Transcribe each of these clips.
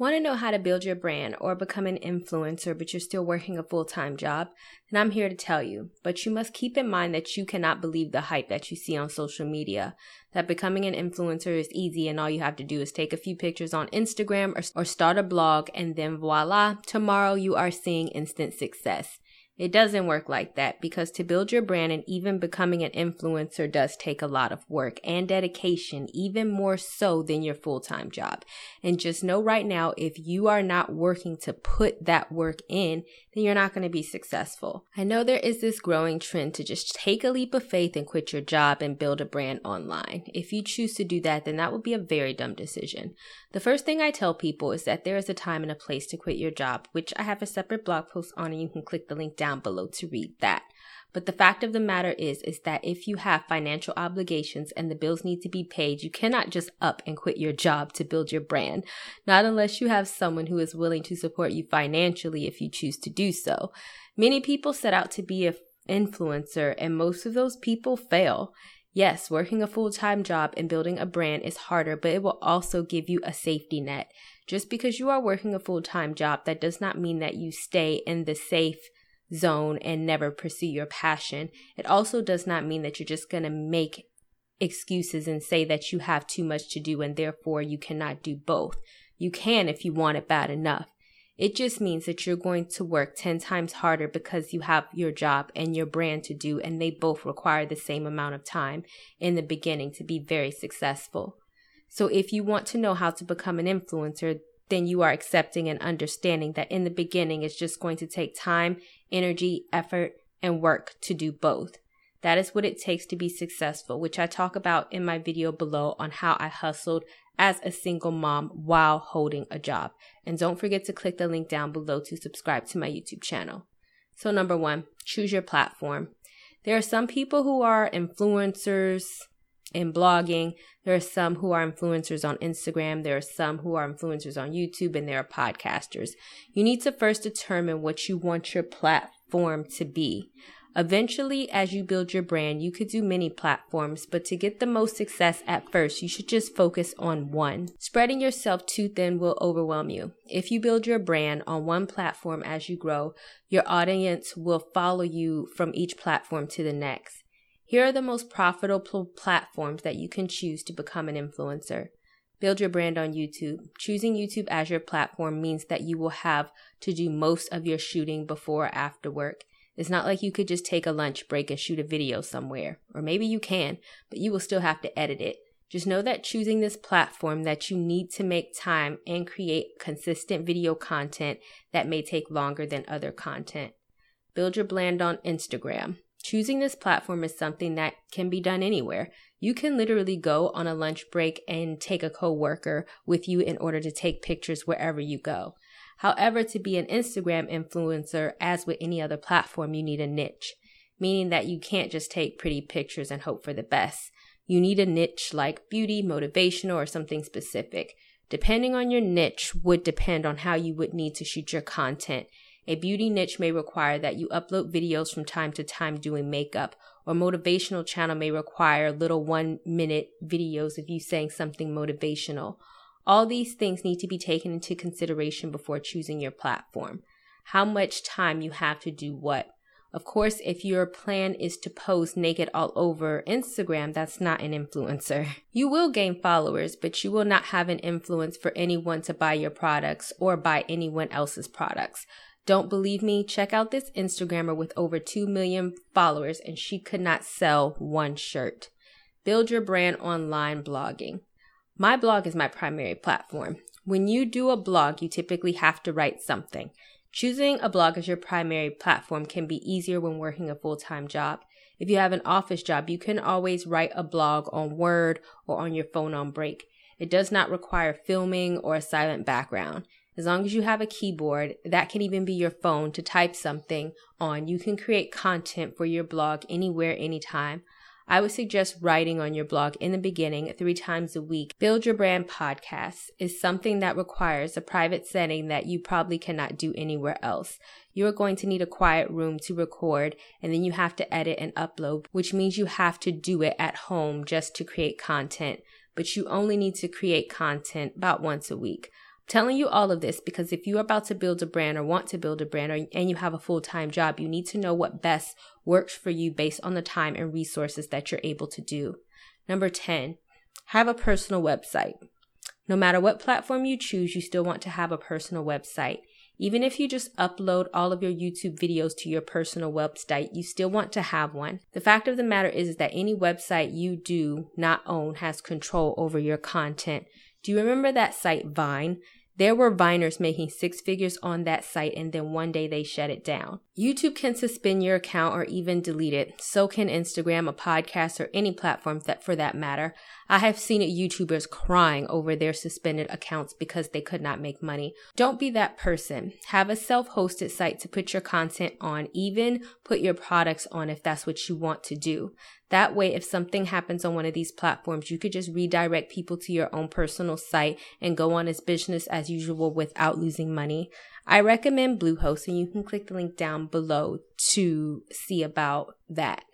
Want to know how to build your brand or become an influencer, but you're still working a full time job? Then I'm here to tell you. But you must keep in mind that you cannot believe the hype that you see on social media. That becoming an influencer is easy and all you have to do is take a few pictures on Instagram or, or start a blog, and then voila, tomorrow you are seeing instant success. It doesn't work like that because to build your brand and even becoming an influencer does take a lot of work and dedication, even more so than your full time job. And just know right now, if you are not working to put that work in, then you're not going to be successful. I know there is this growing trend to just take a leap of faith and quit your job and build a brand online. If you choose to do that, then that would be a very dumb decision. The first thing I tell people is that there is a time and a place to quit your job, which I have a separate blog post on and you can click the link down below to read that. But the fact of the matter is, is that if you have financial obligations and the bills need to be paid, you cannot just up and quit your job to build your brand. Not unless you have someone who is willing to support you financially if you choose to do so. Many people set out to be an influencer and most of those people fail. Yes, working a full time job and building a brand is harder, but it will also give you a safety net. Just because you are working a full time job, that does not mean that you stay in the safe zone and never pursue your passion. It also does not mean that you're just going to make excuses and say that you have too much to do and therefore you cannot do both. You can if you want it bad enough. It just means that you're going to work 10 times harder because you have your job and your brand to do, and they both require the same amount of time in the beginning to be very successful. So, if you want to know how to become an influencer, then you are accepting and understanding that in the beginning it's just going to take time, energy, effort, and work to do both. That is what it takes to be successful, which I talk about in my video below on how I hustled as a single mom while holding a job. And don't forget to click the link down below to subscribe to my YouTube channel. So, number one, choose your platform. There are some people who are influencers, in blogging. There are some who are influencers on Instagram. There are some who are influencers on YouTube and there are podcasters. You need to first determine what you want your platform to be. Eventually, as you build your brand, you could do many platforms, but to get the most success at first, you should just focus on one. Spreading yourself too thin will overwhelm you. If you build your brand on one platform as you grow, your audience will follow you from each platform to the next. Here are the most profitable platforms that you can choose to become an influencer. Build your brand on YouTube. Choosing YouTube as your platform means that you will have to do most of your shooting before or after work. It's not like you could just take a lunch break and shoot a video somewhere. Or maybe you can, but you will still have to edit it. Just know that choosing this platform that you need to make time and create consistent video content that may take longer than other content. Build your brand on Instagram. Choosing this platform is something that can be done anywhere. You can literally go on a lunch break and take a coworker with you in order to take pictures wherever you go. However, to be an Instagram influencer, as with any other platform, you need a niche, meaning that you can't just take pretty pictures and hope for the best. You need a niche like beauty, motivational, or something specific. Depending on your niche would depend on how you would need to shoot your content a beauty niche may require that you upload videos from time to time doing makeup, or motivational channel may require little one minute videos of you saying something motivational. All these things need to be taken into consideration before choosing your platform. How much time you have to do what. Of course, if your plan is to post naked all over Instagram, that's not an influencer. You will gain followers, but you will not have an influence for anyone to buy your products or buy anyone else's products. Don't believe me? Check out this Instagrammer with over 2 million followers and she could not sell one shirt. Build your brand online blogging. My blog is my primary platform. When you do a blog, you typically have to write something. Choosing a blog as your primary platform can be easier when working a full time job. If you have an office job, you can always write a blog on Word or on your phone on break. It does not require filming or a silent background. As long as you have a keyboard, that can even be your phone to type something on, you can create content for your blog anywhere, anytime. I would suggest writing on your blog in the beginning three times a week. Build Your Brand podcast is something that requires a private setting that you probably cannot do anywhere else. You are going to need a quiet room to record and then you have to edit and upload, which means you have to do it at home just to create content. But you only need to create content about once a week telling you all of this because if you're about to build a brand or want to build a brand or, and you have a full time job, you need to know what best works for you based on the time and resources that you're able to do. Number 10, have a personal website. No matter what platform you choose, you still want to have a personal website. Even if you just upload all of your YouTube videos to your personal website, you still want to have one. The fact of the matter is, is that any website you do not own has control over your content. Do you remember that site Vine? There were Viners making six figures on that site and then one day they shut it down. YouTube can suspend your account or even delete it. So can Instagram, a podcast, or any platform that for that matter. I have seen YouTubers crying over their suspended accounts because they could not make money. Don't be that person. Have a self-hosted site to put your content on, even put your products on if that's what you want to do. That way, if something happens on one of these platforms, you could just redirect people to your own personal site and go on as business as usual without losing money. I recommend Bluehost and you can click the link down below to see about that.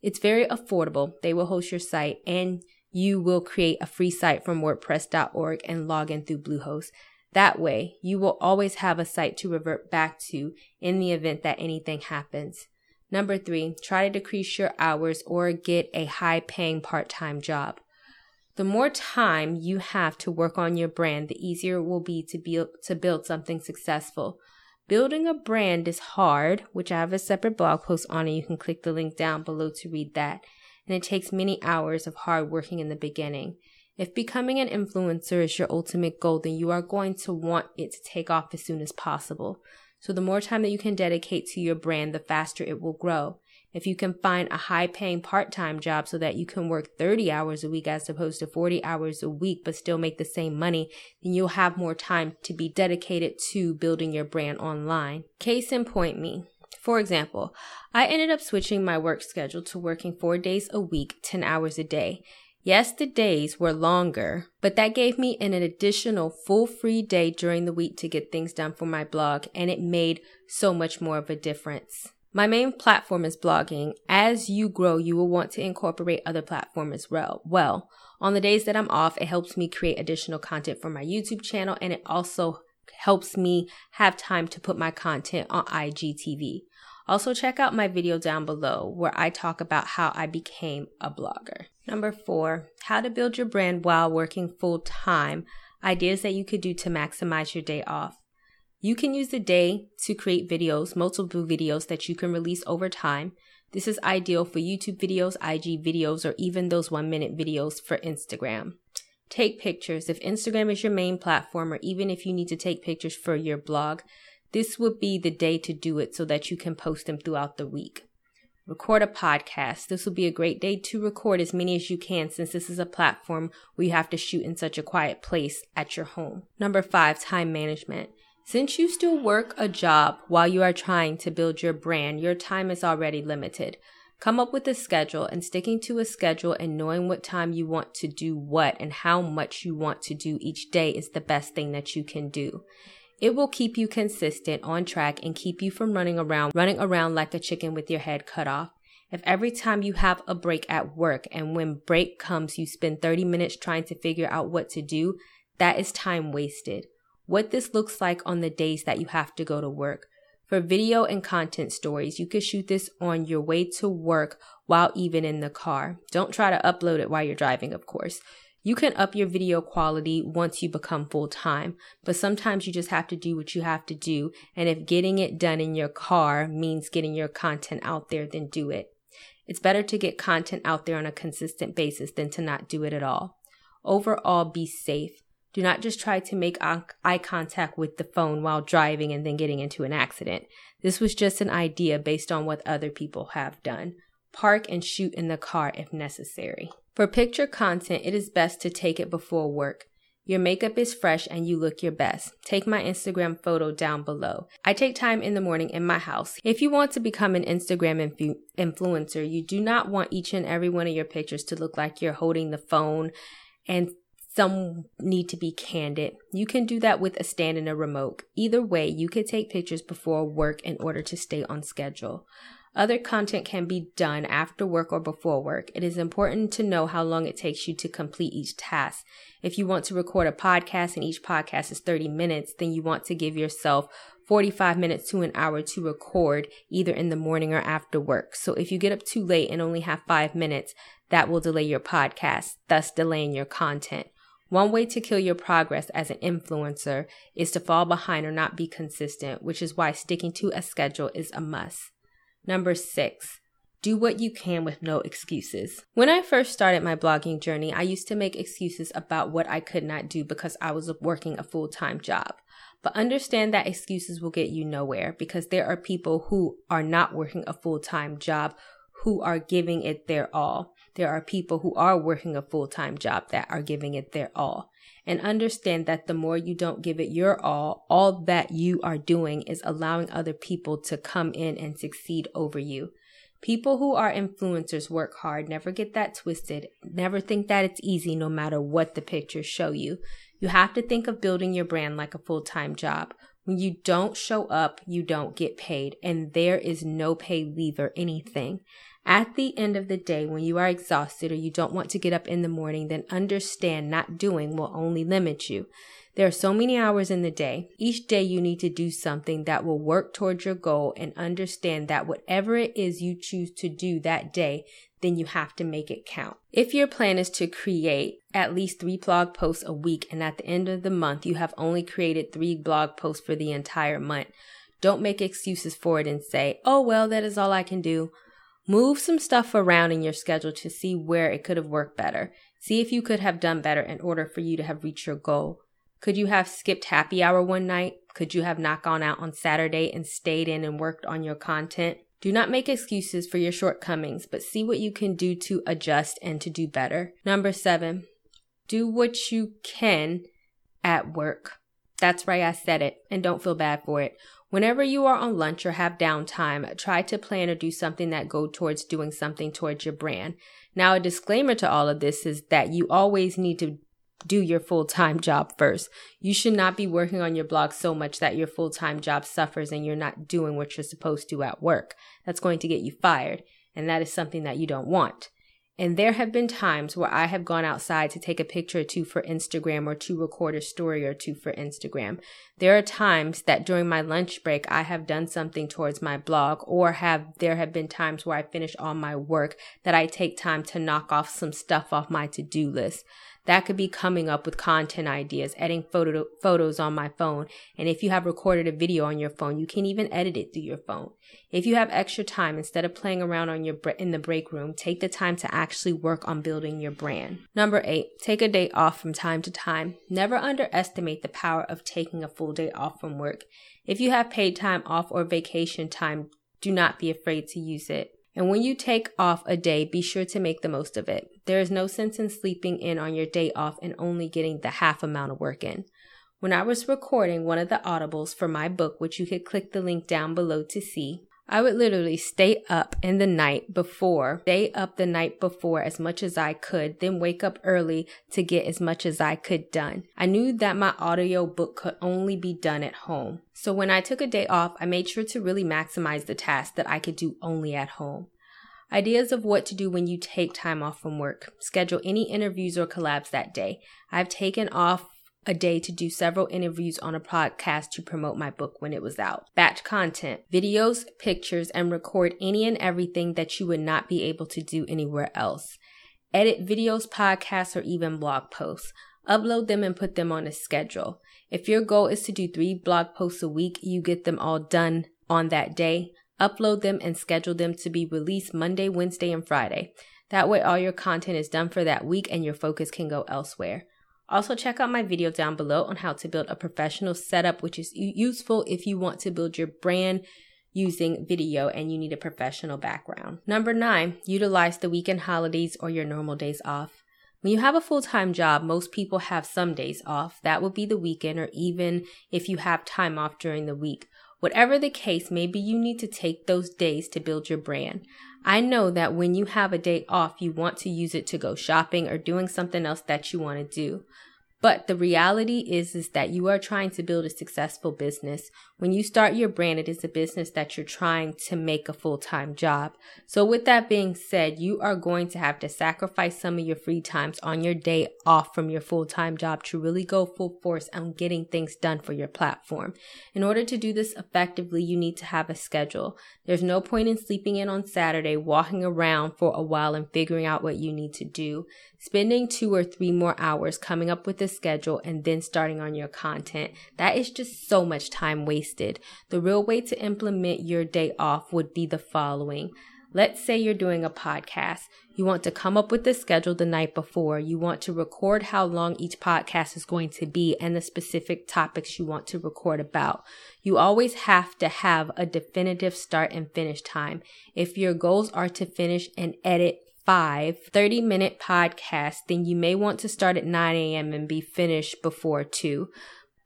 It's very affordable. They will host your site and you will create a free site from WordPress.org and log in through Bluehost. That way, you will always have a site to revert back to in the event that anything happens. Number three, try to decrease your hours or get a high paying part time job. The more time you have to work on your brand, the easier it will be to build, to build something successful. Building a brand is hard, which I have a separate blog post on, and you can click the link down below to read that. And it takes many hours of hard working in the beginning. If becoming an influencer is your ultimate goal, then you are going to want it to take off as soon as possible. So the more time that you can dedicate to your brand, the faster it will grow. If you can find a high paying part time job so that you can work 30 hours a week as opposed to 40 hours a week, but still make the same money, then you'll have more time to be dedicated to building your brand online. Case in point, me. For example, I ended up switching my work schedule to working four days a week, 10 hours a day. Yes, the days were longer, but that gave me an additional full free day during the week to get things done for my blog, and it made so much more of a difference. My main platform is blogging. As you grow, you will want to incorporate other platforms as well. Well, on the days that I'm off, it helps me create additional content for my YouTube channel, and it also helps me have time to put my content on IGTV. Also, check out my video down below where I talk about how I became a blogger. Number four, how to build your brand while working full time. Ideas that you could do to maximize your day off. You can use the day to create videos, multiple videos that you can release over time. This is ideal for YouTube videos, IG videos, or even those one minute videos for Instagram. Take pictures. If Instagram is your main platform, or even if you need to take pictures for your blog, this would be the day to do it so that you can post them throughout the week. Record a podcast. This will be a great day to record as many as you can since this is a platform where you have to shoot in such a quiet place at your home. Number five, time management. Since you still work a job while you are trying to build your brand, your time is already limited. Come up with a schedule and sticking to a schedule and knowing what time you want to do what and how much you want to do each day is the best thing that you can do. It will keep you consistent on track and keep you from running around, running around like a chicken with your head cut off. If every time you have a break at work and when break comes, you spend 30 minutes trying to figure out what to do, that is time wasted. What this looks like on the days that you have to go to work. For video and content stories, you could shoot this on your way to work while even in the car. Don't try to upload it while you're driving, of course. You can up your video quality once you become full time, but sometimes you just have to do what you have to do. And if getting it done in your car means getting your content out there, then do it. It's better to get content out there on a consistent basis than to not do it at all. Overall, be safe. Do not just try to make eye contact with the phone while driving and then getting into an accident. This was just an idea based on what other people have done. Park and shoot in the car if necessary. For picture content, it is best to take it before work. Your makeup is fresh and you look your best. Take my Instagram photo down below. I take time in the morning in my house. If you want to become an Instagram infu- influencer, you do not want each and every one of your pictures to look like you're holding the phone and some need to be candid. You can do that with a stand and a remote. Either way, you could take pictures before work in order to stay on schedule. Other content can be done after work or before work. It is important to know how long it takes you to complete each task. If you want to record a podcast and each podcast is 30 minutes, then you want to give yourself 45 minutes to an hour to record either in the morning or after work. So if you get up too late and only have five minutes, that will delay your podcast, thus delaying your content. One way to kill your progress as an influencer is to fall behind or not be consistent, which is why sticking to a schedule is a must. Number six, do what you can with no excuses. When I first started my blogging journey, I used to make excuses about what I could not do because I was working a full time job. But understand that excuses will get you nowhere because there are people who are not working a full time job who are giving it their all. There are people who are working a full time job that are giving it their all and understand that the more you don't give it your all, all that you are doing is allowing other people to come in and succeed over you. People who are influencers work hard. Never get that twisted. Never think that it's easy no matter what the pictures show you. You have to think of building your brand like a full time job. When you don't show up, you don't get paid, and there is no pay leave or anything. At the end of the day, when you are exhausted or you don't want to get up in the morning, then understand not doing will only limit you. There are so many hours in the day. Each day you need to do something that will work towards your goal and understand that whatever it is you choose to do that day, then you have to make it count. If your plan is to create at least three blog posts a week and at the end of the month you have only created three blog posts for the entire month, don't make excuses for it and say, oh, well, that is all I can do. Move some stuff around in your schedule to see where it could have worked better. See if you could have done better in order for you to have reached your goal. Could you have skipped happy hour one night? Could you have not gone out on Saturday and stayed in and worked on your content? Do not make excuses for your shortcomings, but see what you can do to adjust and to do better. Number seven, do what you can at work. That's right, I said it, and don't feel bad for it. Whenever you are on lunch or have downtime, try to plan or do something that go towards doing something towards your brand. Now, a disclaimer to all of this is that you always need to do your full-time job first. You should not be working on your blog so much that your full-time job suffers and you're not doing what you're supposed to at work. That's going to get you fired, and that is something that you don't want. And there have been times where I have gone outside to take a picture or two for Instagram or to record a story or two for Instagram. There are times that during my lunch break, I have done something towards my blog or have, there have been times where I finish all my work that I take time to knock off some stuff off my to-do list. That could be coming up with content ideas, adding photo, photos on my phone. And if you have recorded a video on your phone, you can even edit it through your phone. If you have extra time, instead of playing around on your in the break room, take the time to actually work on building your brand. Number eight, take a day off from time to time. Never underestimate the power of taking a full day off from work. If you have paid time off or vacation time, do not be afraid to use it. And when you take off a day, be sure to make the most of it. There is no sense in sleeping in on your day off and only getting the half amount of work in. When I was recording one of the audibles for my book, which you could click the link down below to see, I would literally stay up in the night before, stay up the night before as much as I could, then wake up early to get as much as I could done. I knew that my audio book could only be done at home. So when I took a day off, I made sure to really maximize the tasks that I could do only at home. Ideas of what to do when you take time off from work. Schedule any interviews or collabs that day. I've taken off a day to do several interviews on a podcast to promote my book when it was out. Batch content, videos, pictures, and record any and everything that you would not be able to do anywhere else. Edit videos, podcasts, or even blog posts. Upload them and put them on a schedule. If your goal is to do three blog posts a week, you get them all done on that day. Upload them and schedule them to be released Monday, Wednesday, and Friday. That way, all your content is done for that week and your focus can go elsewhere. Also, check out my video down below on how to build a professional setup, which is useful if you want to build your brand using video and you need a professional background. Number nine, utilize the weekend holidays or your normal days off. When you have a full time job, most people have some days off. That would be the weekend, or even if you have time off during the week. Whatever the case, maybe you need to take those days to build your brand. I know that when you have a day off, you want to use it to go shopping or doing something else that you want to do. But the reality is, is that you are trying to build a successful business. When you start your brand, it is a business that you're trying to make a full-time job. So with that being said, you are going to have to sacrifice some of your free times on your day off from your full-time job to really go full force on getting things done for your platform. In order to do this effectively, you need to have a schedule. There's no point in sleeping in on Saturday, walking around for a while and figuring out what you need to do. Spending two or three more hours coming up with a schedule and then starting on your content, that is just so much time wasted. The real way to implement your day off would be the following. Let's say you're doing a podcast. You want to come up with the schedule the night before. You want to record how long each podcast is going to be and the specific topics you want to record about. You always have to have a definitive start and finish time. If your goals are to finish and edit five 30 minute podcast, then you may want to start at 9 a.m. and be finished before 2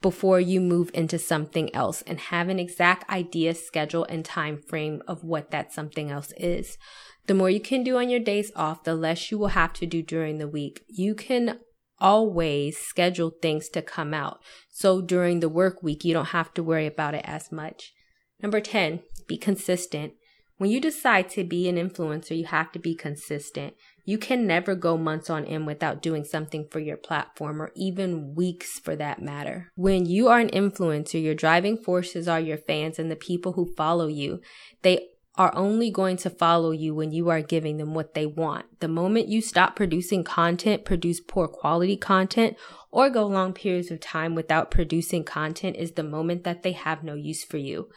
before you move into something else and have an exact idea, schedule, and time frame of what that something else is. The more you can do on your days off, the less you will have to do during the week. You can always schedule things to come out. So during the work week, you don't have to worry about it as much. Number 10, be consistent. When you decide to be an influencer, you have to be consistent. You can never go months on end without doing something for your platform or even weeks for that matter. When you are an influencer, your driving forces are your fans and the people who follow you. They are only going to follow you when you are giving them what they want. The moment you stop producing content, produce poor quality content, or go long periods of time without producing content is the moment that they have no use for you.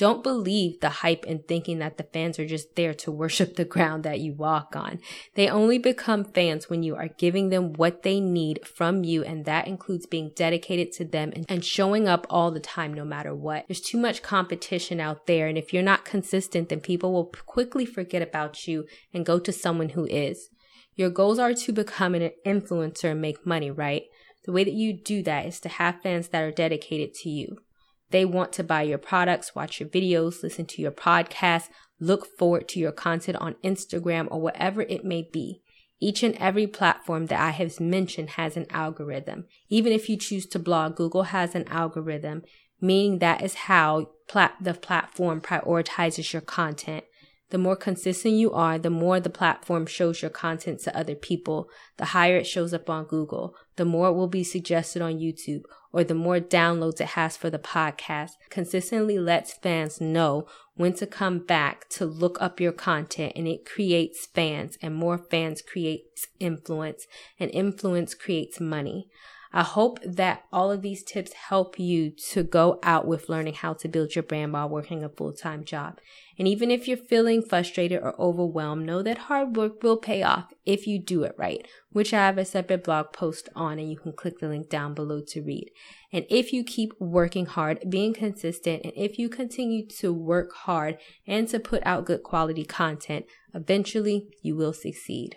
Don't believe the hype and thinking that the fans are just there to worship the ground that you walk on. They only become fans when you are giving them what they need from you, and that includes being dedicated to them and showing up all the time, no matter what. There's too much competition out there, and if you're not consistent, then people will quickly forget about you and go to someone who is. Your goals are to become an influencer and make money, right? The way that you do that is to have fans that are dedicated to you. They want to buy your products, watch your videos, listen to your podcast, look forward to your content on Instagram or whatever it may be. Each and every platform that I have mentioned has an algorithm. Even if you choose to blog, Google has an algorithm, meaning that is how plat- the platform prioritizes your content. The more consistent you are, the more the platform shows your content to other people, the higher it shows up on Google, the more it will be suggested on YouTube, or the more downloads it has for the podcast. Consistently lets fans know when to come back to look up your content and it creates fans and more fans creates influence and influence creates money. I hope that all of these tips help you to go out with learning how to build your brand while working a full time job. And even if you're feeling frustrated or overwhelmed, know that hard work will pay off if you do it right, which I have a separate blog post on, and you can click the link down below to read. And if you keep working hard, being consistent, and if you continue to work hard and to put out good quality content, eventually you will succeed.